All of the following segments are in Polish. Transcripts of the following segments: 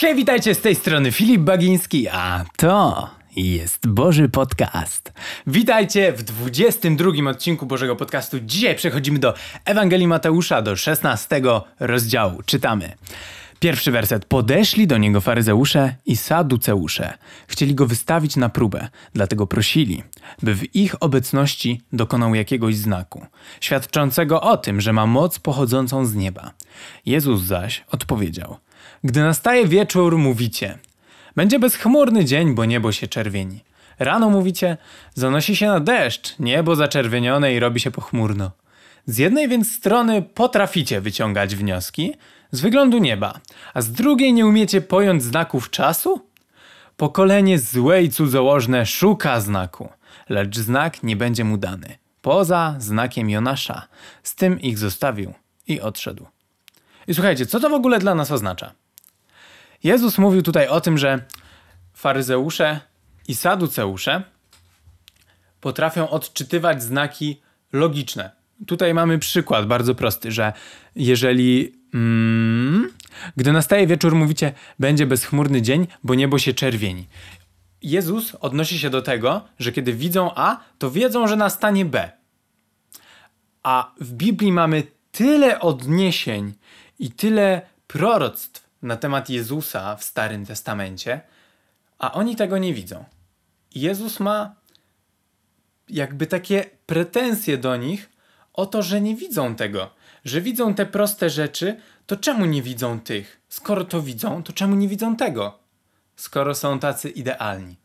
Hej, witajcie z tej strony Filip Bagiński, a to jest Boży Podcast. Witajcie w 22 odcinku Bożego Podcastu. Dzisiaj przechodzimy do Ewangelii Mateusza, do 16 rozdziału. Czytamy. Pierwszy werset. Podeszli do niego faryzeusze i saduceusze. Chcieli go wystawić na próbę, dlatego prosili, by w ich obecności dokonał jakiegoś znaku, świadczącego o tym, że ma moc pochodzącą z nieba. Jezus zaś odpowiedział: Gdy nastaje wieczór, mówicie: Będzie bezchmurny dzień, bo niebo się czerwieni. Rano mówicie: Zanosi się na deszcz, niebo zaczerwienione i robi się pochmurno. Z jednej więc strony potraficie wyciągać wnioski z wyglądu nieba, a z drugiej nie umiecie pojąć znaków czasu? Pokolenie złe i cudzołożne szuka znaku, lecz znak nie będzie mu dany. Poza znakiem Jonasza. Z tym ich zostawił i odszedł. I słuchajcie, co to w ogóle dla nas oznacza? Jezus mówił tutaj o tym, że faryzeusze i saduceusze potrafią odczytywać znaki logiczne. Tutaj mamy przykład bardzo prosty, że jeżeli mm, gdy nastaje wieczór, mówicie, będzie bezchmurny dzień, bo niebo się czerwieni. Jezus odnosi się do tego, że kiedy widzą A, to wiedzą, że nastanie B. A w Biblii mamy tyle odniesień i tyle proroctw na temat Jezusa w Starym Testamencie, a oni tego nie widzą. Jezus ma jakby takie pretensje do nich o to, że nie widzą tego, że widzą te proste rzeczy, to czemu nie widzą tych? Skoro to widzą, to czemu nie widzą tego? Skoro są tacy idealni.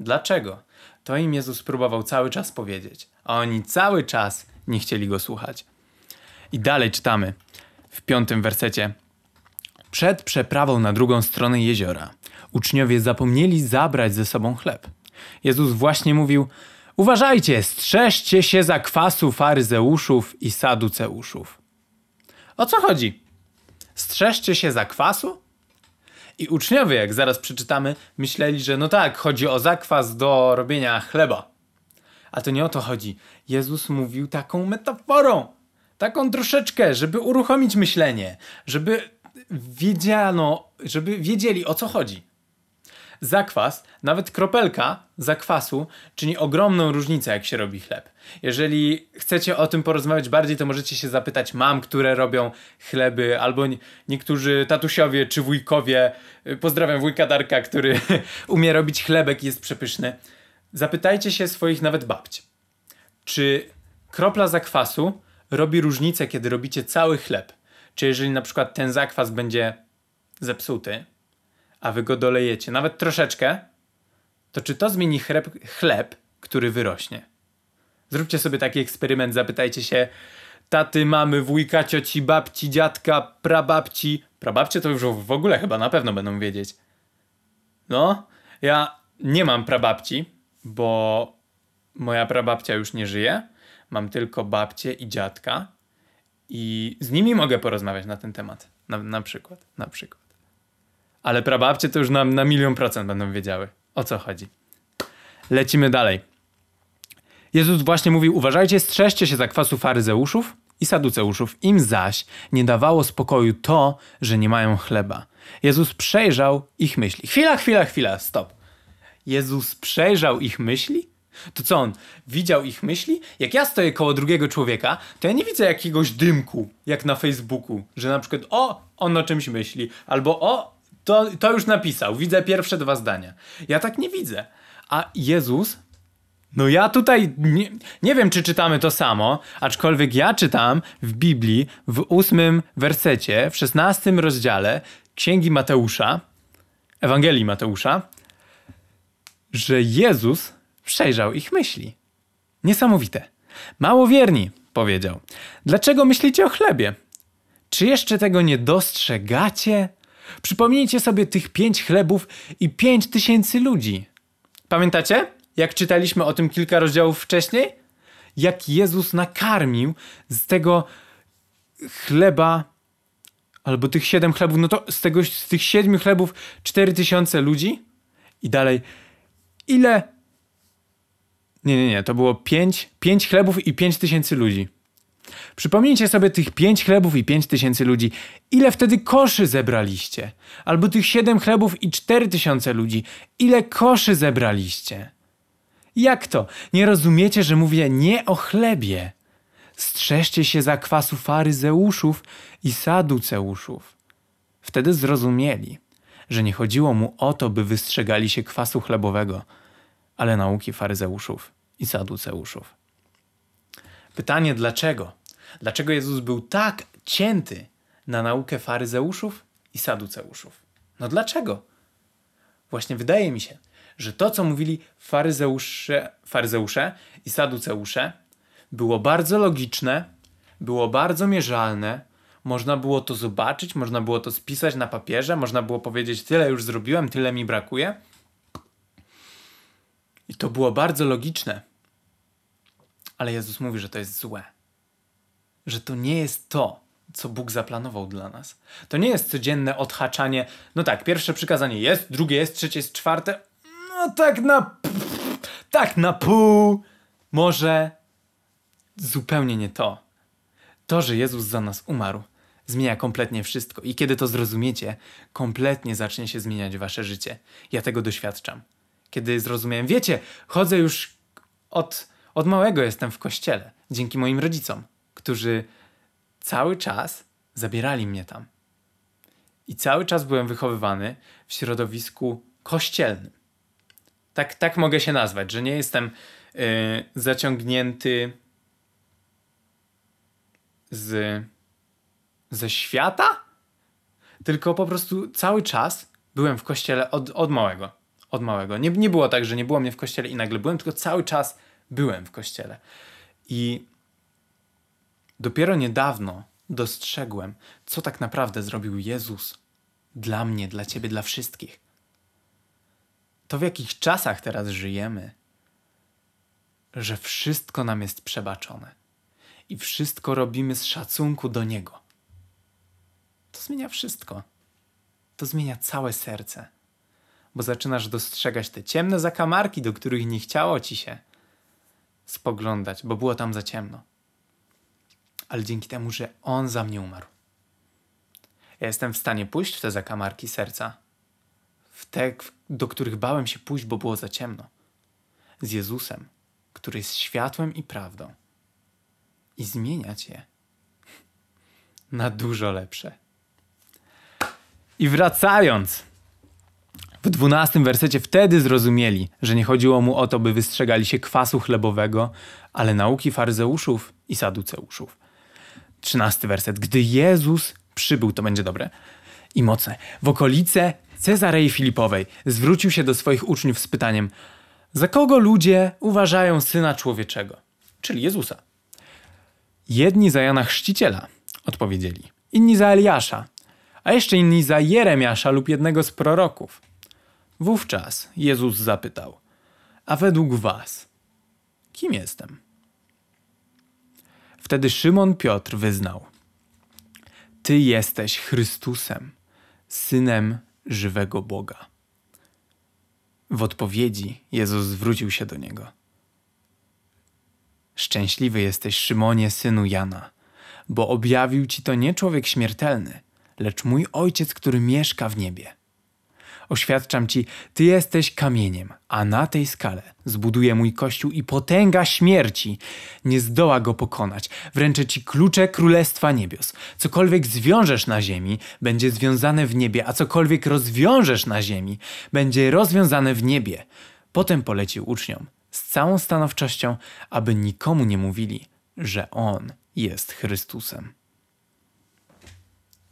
Dlaczego? To im Jezus próbował cały czas powiedzieć, a oni cały czas nie chcieli go słuchać. I dalej czytamy w piątym wersecie. Przed przeprawą na drugą stronę jeziora uczniowie zapomnieli zabrać ze sobą chleb. Jezus właśnie mówił: Uważajcie, strzeżcie się za kwasu faryzeuszów i saduceuszów. O co chodzi? Strzeżcie się za kwasu? I uczniowie, jak zaraz przeczytamy, myśleli, że no tak, chodzi o zakwas do robienia chleba. A to nie o to chodzi. Jezus mówił taką metaforą, taką troszeczkę, żeby uruchomić myślenie, żeby wiedziano, żeby wiedzieli o co chodzi. Zakwas, nawet kropelka zakwasu, czyni ogromną różnicę, jak się robi chleb. Jeżeli chcecie o tym porozmawiać bardziej, to możecie się zapytać mam, które robią chleby, albo niektórzy tatusiowie czy wujkowie. Pozdrawiam wujka Darka, który umie robić chlebek i jest przepyszny. Zapytajcie się swoich nawet babci, czy kropla zakwasu robi różnicę, kiedy robicie cały chleb. Czy jeżeli na przykład ten zakwas będzie zepsuty, a wy go dolejecie, nawet troszeczkę, to czy to zmieni chleb, chleb, który wyrośnie? Zróbcie sobie taki eksperyment, zapytajcie się taty, mamy, wujka, cioci, babci, dziadka, prababci. Prababcie to już w ogóle chyba na pewno będą wiedzieć. No, ja nie mam prababci, bo moja prababcia już nie żyje. Mam tylko babcię i dziadka i z nimi mogę porozmawiać na ten temat. Na, na przykład, na przykład. Ale prababcie to już na, na milion procent będą wiedziały, o co chodzi. Lecimy dalej. Jezus właśnie mówił: Uważajcie, strzeżcie się zakwasu faryzeuszów i saduceuszów. Im zaś nie dawało spokoju to, że nie mają chleba. Jezus przejrzał ich myśli. Chwila, chwila, chwila, stop. Jezus przejrzał ich myśli? To co on? Widział ich myśli? Jak ja stoję koło drugiego człowieka, to ja nie widzę jakiegoś dymku, jak na Facebooku, że na przykład o, on o czymś myśli, albo o, to, to już napisał, widzę pierwsze dwa zdania. Ja tak nie widzę. A Jezus no ja tutaj nie, nie, wiem, czy czytamy to samo, aczkolwiek ja czytam w Biblii w ósmym wersecie, w szesnastym rozdziale Księgi Mateusza, Ewangelii Mateusza, że Jezus przejrzał ich myśli. Niesamowite. Mało wierni, powiedział. Dlaczego myślicie o chlebie? Czy jeszcze tego nie dostrzegacie? Przypomnijcie sobie tych pięć chlebów i pięć tysięcy ludzi. Pamiętacie? Jak czytaliśmy o tym kilka rozdziałów wcześniej? Jak Jezus nakarmił z tego chleba, albo tych siedem chlebów, no to z, tego, z tych siedmiu chlebów cztery tysiące ludzi? I dalej, ile nie, nie, nie, to było pięć, pięć chlebów i pięć tysięcy ludzi. Przypomnijcie sobie tych pięć chlebów i pięć tysięcy ludzi. Ile wtedy koszy zebraliście? Albo tych siedem chlebów i cztery tysiące ludzi. Ile koszy zebraliście? Jak to? Nie rozumiecie, że mówię nie o chlebie? Strzeżcie się za kwasu faryzeuszów i saduceuszów. Wtedy zrozumieli, że nie chodziło mu o to, by wystrzegali się kwasu chlebowego, ale nauki faryzeuszów i saduceuszów. Pytanie dlaczego? Dlaczego Jezus był tak cięty na naukę faryzeuszów i saduceuszów? No dlaczego? Właśnie wydaje mi się, że to, co mówili faryzeusze, faryzeusze i saduceusze, było bardzo logiczne, było bardzo mierzalne, można było to zobaczyć, można było to spisać na papierze, można było powiedzieć: Tyle już zrobiłem, tyle mi brakuje. I to było bardzo logiczne. Ale Jezus mówi, że to jest złe. Że to nie jest to, co Bóg zaplanował dla nas. To nie jest codzienne odhaczanie. No tak, pierwsze przykazanie jest, drugie jest, trzecie jest, czwarte. No tak na. Tak na pół. Może zupełnie nie to. To, że Jezus za nas umarł, zmienia kompletnie wszystko. I kiedy to zrozumiecie, kompletnie zacznie się zmieniać wasze życie. Ja tego doświadczam. Kiedy zrozumiałem, wiecie, chodzę już od, od małego jestem w kościele, dzięki moim rodzicom, którzy cały czas zabierali mnie tam. I cały czas byłem wychowywany w środowisku kościelnym. Tak, tak mogę się nazwać, że nie jestem yy, zaciągnięty z ze świata, tylko po prostu cały czas byłem w kościele od, od małego. Od małego. Nie, nie było tak, że nie było mnie w kościele i nagle byłem, tylko cały czas byłem w kościele. I dopiero niedawno dostrzegłem, co tak naprawdę zrobił Jezus dla mnie, dla ciebie, dla wszystkich. To w jakich czasach teraz żyjemy, że wszystko nam jest przebaczone i wszystko robimy z szacunku do Niego to zmienia wszystko. To zmienia całe serce. Bo zaczynasz dostrzegać te ciemne zakamarki, do których nie chciało ci się spoglądać, bo było tam za ciemno. Ale dzięki temu, że On za mnie umarł, ja jestem w stanie pójść w te zakamarki serca, w te, do których bałem się pójść, bo było za ciemno, z Jezusem, który jest światłem i prawdą, i zmieniać je na dużo lepsze. I wracając, w dwunastym wersecie wtedy zrozumieli, że nie chodziło mu o to, by wystrzegali się kwasu chlebowego, ale nauki faryzeuszów i saduceuszów. Trzynasty werset. Gdy Jezus przybył, to będzie dobre i mocne, w okolice Cezarei Filipowej zwrócił się do swoich uczniów z pytaniem za kogo ludzie uważają Syna Człowieczego? Czyli Jezusa. Jedni za Jana Chrzciciela, odpowiedzieli. Inni za Eliasza, a jeszcze inni za Jeremiasza lub jednego z proroków. Wówczas Jezus zapytał: A według was, kim jestem? Wtedy Szymon Piotr wyznał: Ty jesteś Chrystusem, synem żywego Boga. W odpowiedzi Jezus zwrócił się do niego. Szczęśliwy jesteś, Szymonie, synu Jana, bo objawił ci to nie człowiek śmiertelny lecz mój Ojciec, który mieszka w niebie. Oświadczam ci, ty jesteś kamieniem, a na tej skale zbuduję mój kościół i potęga śmierci nie zdoła go pokonać. Wręczę ci klucze królestwa niebios. Cokolwiek zwiążesz na ziemi, będzie związane w niebie, a cokolwiek rozwiążesz na ziemi, będzie rozwiązane w niebie. Potem polecił uczniom z całą stanowczością, aby nikomu nie mówili, że on jest Chrystusem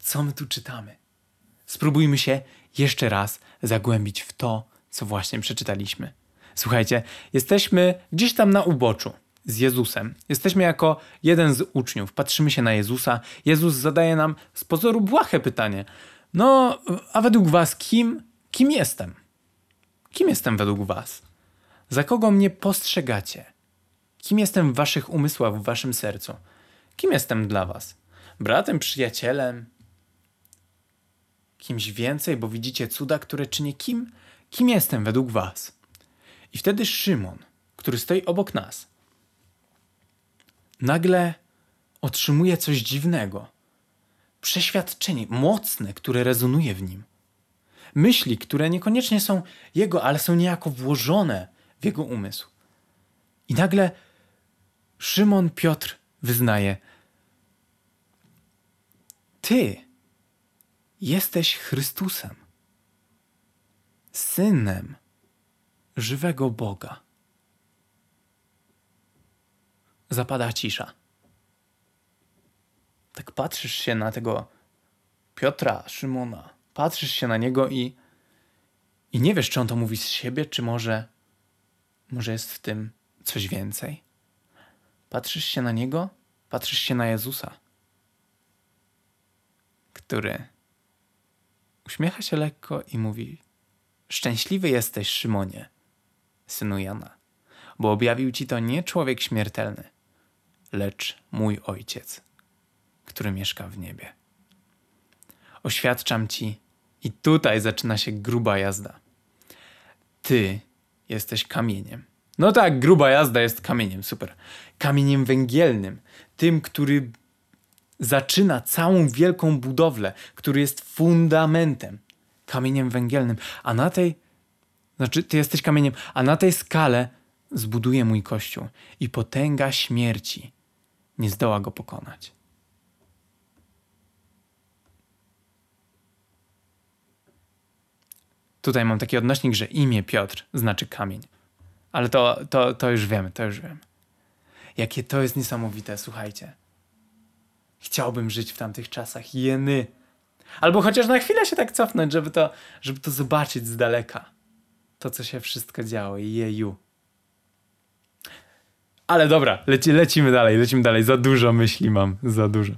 co my tu czytamy. Spróbujmy się jeszcze raz zagłębić w to, co właśnie przeczytaliśmy. Słuchajcie, jesteśmy gdzieś tam na uboczu z Jezusem. Jesteśmy jako jeden z uczniów, patrzymy się na Jezusa. Jezus zadaje nam z pozoru błahe pytanie. No, a według was kim, kim jestem? Kim jestem według was? Za kogo mnie postrzegacie? Kim jestem w waszych umysłach, w waszym sercu? Kim jestem dla was? Bratem, przyjacielem, kimś więcej, bo widzicie cuda, które czynię. Kim, kim jestem według was? I wtedy Szymon, który stoi obok nas, nagle otrzymuje coś dziwnego. Przeświadczenie mocne, które rezonuje w nim. Myśli, które niekoniecznie są jego, ale są niejako włożone w jego umysł. I nagle Szymon Piotr wyznaje: Ty jesteś Chrystusem, synem żywego Boga. Zapada cisza. Tak patrzysz się na tego Piotra, Szymona, patrzysz się na niego i, i nie wiesz, czy on to mówi z siebie, czy może, może jest w tym coś więcej. Patrzysz się na niego, patrzysz się na Jezusa, który uśmiecha się lekko i mówi: Szczęśliwy jesteś, Szymonie, synu Jana, bo objawił ci to nie człowiek śmiertelny, lecz mój ojciec, który mieszka w niebie. Oświadczam ci, i tutaj zaczyna się gruba jazda. Ty jesteś kamieniem. No tak, gruba jazda jest kamieniem, super. Kamieniem węgielnym, tym, który zaczyna całą wielką budowlę, który jest fundamentem, kamieniem węgielnym. A na tej, znaczy, ty jesteś kamieniem, a na tej skale zbuduje mój kościół i potęga śmierci nie zdoła go pokonać. Tutaj mam taki odnośnik, że imię Piotr znaczy kamień. Ale to, to, to już wiemy, to już wiemy. Jakie to jest niesamowite, słuchajcie. Chciałbym żyć w tamtych czasach. Jeny. Albo chociaż na chwilę się tak cofnąć, żeby to, żeby to zobaczyć z daleka. To, co się wszystko działo. Jeju. Ale dobra, leci, lecimy dalej, lecimy dalej. Za dużo myśli mam, za dużo.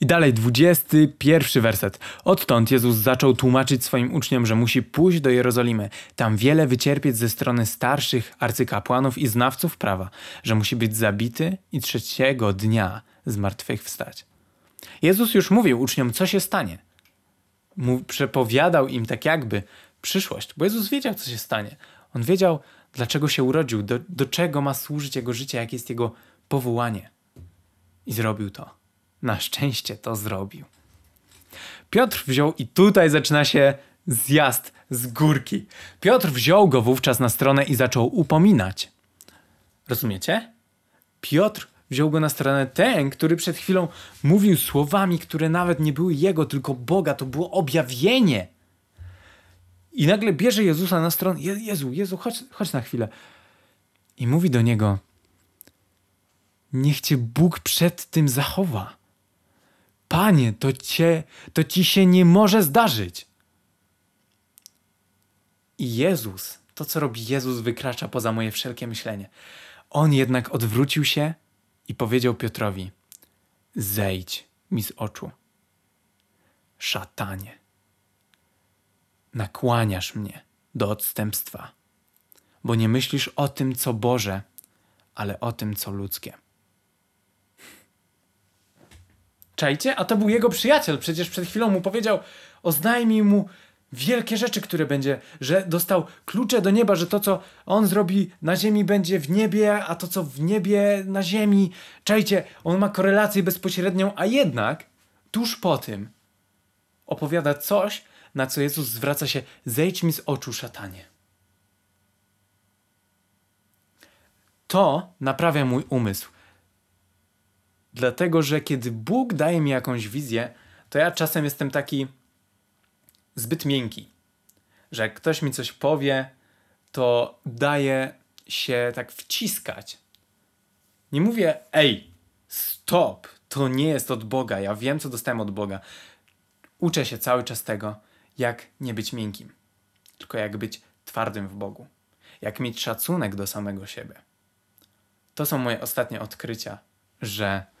I dalej, 21 werset. Odtąd Jezus zaczął tłumaczyć swoim uczniom, że musi pójść do Jerozolimy, tam wiele wycierpieć ze strony starszych arcykapłanów i znawców prawa, że musi być zabity i trzeciego dnia zmartwychwstać. Jezus już mówił uczniom, co się stanie. Mu przepowiadał im tak jakby przyszłość, bo Jezus wiedział, co się stanie. On wiedział, dlaczego się urodził, do, do czego ma służyć jego życie, jakie jest jego powołanie. I zrobił to. Na szczęście to zrobił. Piotr wziął i tutaj zaczyna się zjazd z górki. Piotr wziął go wówczas na stronę i zaczął upominać. Rozumiecie? Piotr wziął go na stronę ten, który przed chwilą mówił słowami, które nawet nie były jego, tylko Boga. To było objawienie. I nagle bierze Jezusa na stronę. Je Jezu, Jezu, chodź, chodź na chwilę. I mówi do niego: Niech cię Bóg przed tym zachowa. Panie, to, cię, to ci się nie może zdarzyć. I Jezus, to co robi Jezus, wykracza poza moje wszelkie myślenie. On jednak odwrócił się i powiedział Piotrowi: Zejdź mi z oczu. Szatanie, nakłaniasz mnie do odstępstwa, bo nie myślisz o tym, co Boże, ale o tym, co ludzkie. Czajcie? A to był jego przyjaciel. Przecież przed chwilą mu powiedział, oznajmij mu wielkie rzeczy, które będzie, że dostał klucze do nieba, że to, co on zrobi na ziemi, będzie w niebie, a to, co w niebie, na ziemi. Czajcie, on ma korelację bezpośrednią, a jednak tuż po tym opowiada coś, na co Jezus zwraca się: zejdź mi z oczu, szatanie. To naprawia mój umysł. Dlatego, że kiedy Bóg daje mi jakąś wizję, to ja czasem jestem taki zbyt miękki. Że jak ktoś mi coś powie, to daje się tak wciskać. Nie mówię, ej, stop, to nie jest od Boga, ja wiem, co dostałem od Boga. Uczę się cały czas tego, jak nie być miękkim, tylko jak być twardym w Bogu, jak mieć szacunek do samego siebie. To są moje ostatnie odkrycia, że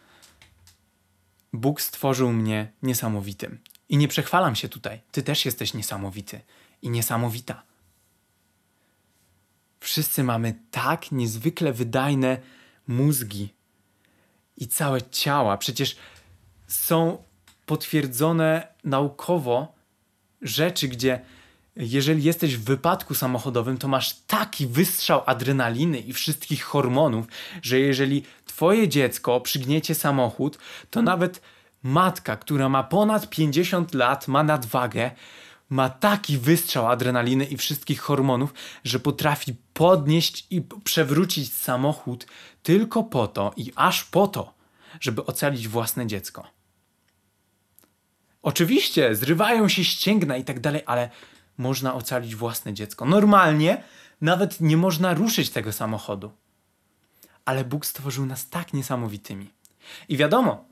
Bóg stworzył mnie niesamowitym. I nie przechwalam się tutaj. Ty też jesteś niesamowity i niesamowita. Wszyscy mamy tak niezwykle wydajne mózgi i całe ciała. Przecież są potwierdzone naukowo rzeczy, gdzie jeżeli jesteś w wypadku samochodowym, to masz taki wystrzał adrenaliny i wszystkich hormonów, że jeżeli twoje dziecko przygniecie samochód, to nawet matka, która ma ponad 50 lat, ma nadwagę, ma taki wystrzał adrenaliny i wszystkich hormonów, że potrafi podnieść i przewrócić samochód tylko po to i aż po to, żeby ocalić własne dziecko. Oczywiście zrywają się ścięgna i tak dalej, ale można ocalić własne dziecko. Normalnie nawet nie można ruszyć tego samochodu. Ale Bóg stworzył nas tak niesamowitymi. I wiadomo,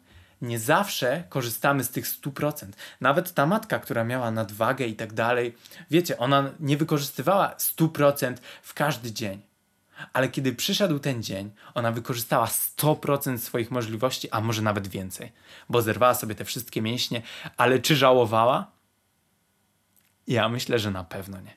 nie zawsze korzystamy z tych 100%. Nawet ta matka, która miała nadwagę i tak dalej, wiecie, ona nie wykorzystywała 100% w każdy dzień. Ale kiedy przyszedł ten dzień, ona wykorzystała 100% swoich możliwości, a może nawet więcej, bo zerwała sobie te wszystkie mięśnie, ale czy żałowała? Ja myślę, że na pewno nie.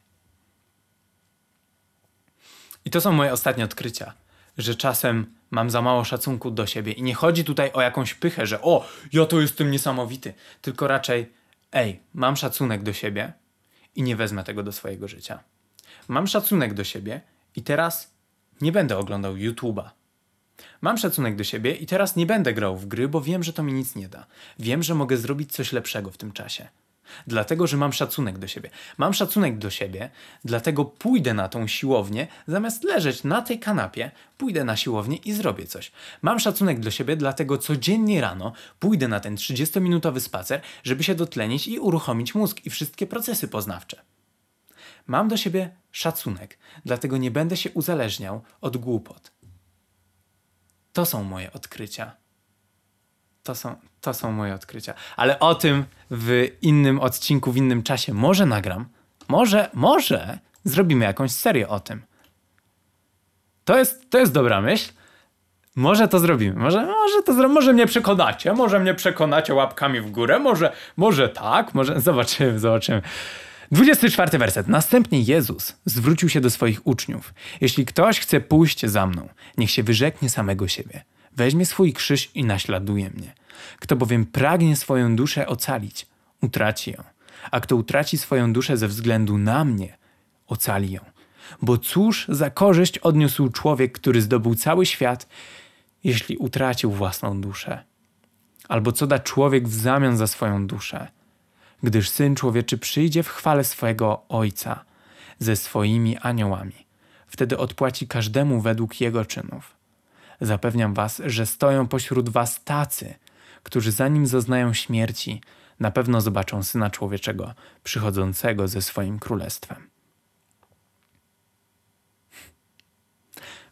I to są moje ostatnie odkrycia, że czasem mam za mało szacunku do siebie i nie chodzi tutaj o jakąś pychę, że o, ja to jestem niesamowity, tylko raczej, ej, mam szacunek do siebie i nie wezmę tego do swojego życia. Mam szacunek do siebie i teraz nie będę oglądał YouTube'a. Mam szacunek do siebie i teraz nie będę grał w gry, bo wiem, że to mi nic nie da. Wiem, że mogę zrobić coś lepszego w tym czasie. Dlatego, że mam szacunek do siebie. Mam szacunek do siebie, dlatego pójdę na tą siłownię, zamiast leżeć na tej kanapie, pójdę na siłownię i zrobię coś. Mam szacunek do siebie, dlatego codziennie rano pójdę na ten 30-minutowy spacer, żeby się dotlenić i uruchomić mózg i wszystkie procesy poznawcze. Mam do siebie szacunek, dlatego nie będę się uzależniał od głupot. To są moje odkrycia. To są, to są moje odkrycia. Ale o tym w innym odcinku, w innym czasie. Może nagram, może, może zrobimy jakąś serię o tym. To jest, to jest dobra myśl. Może to zrobimy, może, może to zro... może mnie przekonacie, może mnie przekonacie łapkami w górę, może, może tak, może zobaczymy, zobaczymy. 24 werset. Następnie Jezus zwrócił się do swoich uczniów. Jeśli ktoś chce pójść za mną, niech się wyrzeknie samego siebie. Weźmie swój krzyż i naśladuje mnie. Kto bowiem pragnie swoją duszę ocalić, utraci ją. A kto utraci swoją duszę ze względu na mnie, ocali ją. Bo cóż za korzyść odniósł człowiek, który zdobył cały świat, jeśli utracił własną duszę? Albo co da człowiek w zamian za swoją duszę? gdyż Syn Człowieczy przyjdzie w chwale swojego Ojca ze swoimi aniołami. Wtedy odpłaci każdemu według jego czynów. Zapewniam was, że stoją pośród was tacy, którzy zanim zaznają śmierci, na pewno zobaczą Syna Człowieczego przychodzącego ze swoim królestwem.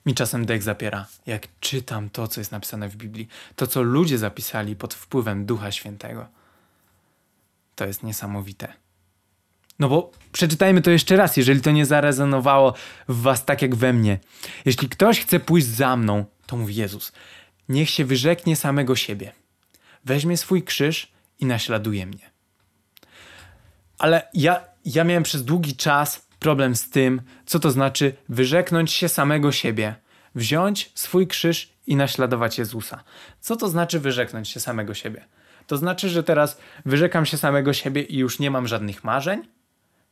Mi czasem dech zapiera, jak czytam to, co jest napisane w Biblii, to, co ludzie zapisali pod wpływem Ducha Świętego. To jest niesamowite. No bo przeczytajmy to jeszcze raz, jeżeli to nie zarezonowało w was tak jak we mnie. Jeśli ktoś chce pójść za mną, to mówi Jezus, niech się wyrzeknie samego siebie. Weźmie swój krzyż i naśladuje mnie. Ale ja, ja miałem przez długi czas problem z tym, co to znaczy wyrzeknąć się samego siebie, wziąć swój krzyż i naśladować Jezusa. Co to znaczy wyrzeknąć się samego siebie? To znaczy, że teraz wyrzekam się samego siebie i już nie mam żadnych marzeń,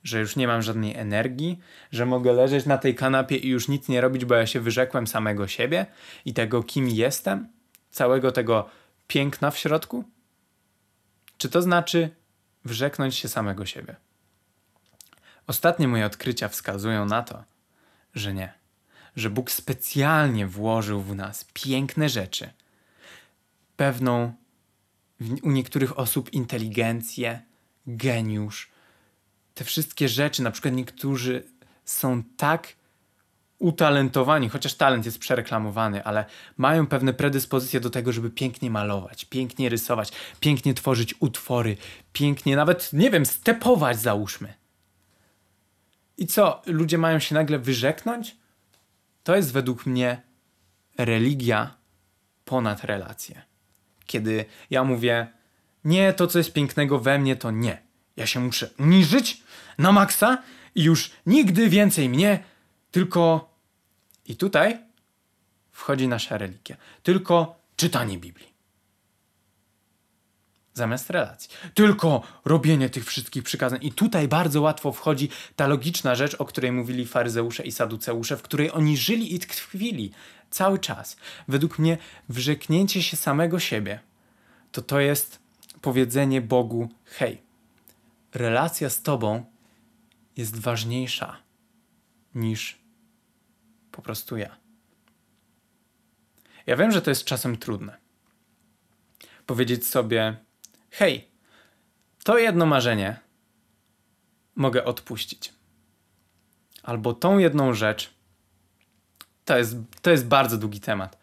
że już nie mam żadnej energii, że mogę leżeć na tej kanapie i już nic nie robić, bo ja się wyrzekłem samego siebie i tego, kim jestem, całego tego piękna w środku? Czy to znaczy wyrzeknąć się samego siebie? Ostatnie moje odkrycia wskazują na to, że nie, że Bóg specjalnie włożył w nas piękne rzeczy, pewną u niektórych osób inteligencję, geniusz. Te wszystkie rzeczy, na przykład niektórzy są tak utalentowani, chociaż talent jest przereklamowany, ale mają pewne predyspozycje do tego, żeby pięknie malować, pięknie rysować, pięknie tworzyć utwory, pięknie nawet, nie wiem, stepować załóżmy. I co, ludzie mają się nagle wyrzeknąć? To jest według mnie religia ponad relacje kiedy ja mówię, nie, to co jest pięknego we mnie, to nie. Ja się muszę uniżyć na maksa i już nigdy więcej mnie, tylko i tutaj wchodzi nasza religia. Tylko czytanie Biblii. zamiast relacji. Tylko robienie tych wszystkich przykazań. I tutaj bardzo łatwo wchodzi ta logiczna rzecz, o której mówili faryzeusze i saduceusze, w której oni żyli i tkwili cały czas. Według mnie wyrzeknięcie się samego siebie to to jest powiedzenie Bogu: hej, relacja z Tobą jest ważniejsza niż po prostu ja. Ja wiem, że to jest czasem trudne. Powiedzieć sobie: hej, to jedno marzenie mogę odpuścić. Albo tą jedną rzecz to jest, to jest bardzo długi temat.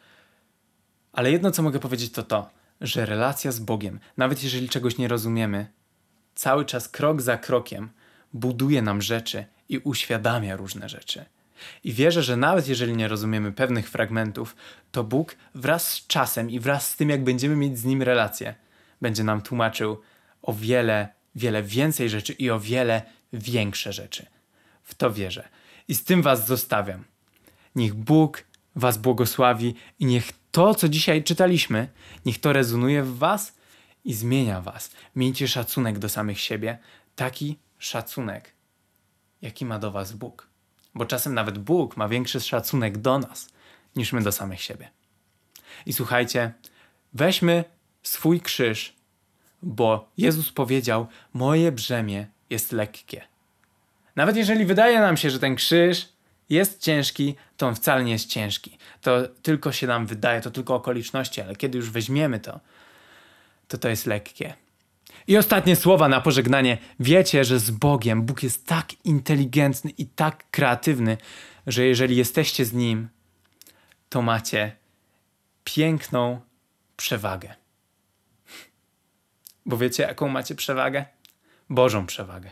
Ale jedno, co mogę powiedzieć, to to, że relacja z Bogiem, nawet jeżeli czegoś nie rozumiemy, cały czas krok za krokiem buduje nam rzeczy i uświadamia różne rzeczy. I wierzę, że nawet jeżeli nie rozumiemy pewnych fragmentów, to Bóg wraz z czasem i wraz z tym, jak będziemy mieć z Nim relację, będzie nam tłumaczył o wiele, wiele więcej rzeczy i o wiele większe rzeczy. W to wierzę. I z tym Was zostawiam. Niech Bóg Was błogosławi i niech to, co dzisiaj czytaliśmy, niech to rezonuje w Was i zmienia Was. Miejcie szacunek do samych siebie, taki szacunek, jaki ma do Was Bóg. Bo czasem nawet Bóg ma większy szacunek do nas niż my do samych siebie. I słuchajcie, weźmy swój krzyż, bo Jezus powiedział: Moje brzemię jest lekkie. Nawet jeżeli wydaje nam się, że ten krzyż jest ciężki, to on wcale nie jest ciężki. To tylko się nam wydaje, to tylko okoliczności, ale kiedy już weźmiemy to, to to jest lekkie. I ostatnie słowa na pożegnanie. Wiecie, że z Bogiem Bóg jest tak inteligentny i tak kreatywny, że jeżeli jesteście z Nim, to macie piękną przewagę. Bo wiecie, jaką macie przewagę? Bożą przewagę.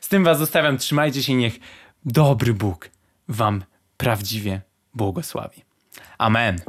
Z tym Was zostawiam. Trzymajcie się, niech dobry Bóg Wam prawdziwie błogosławi. Amen.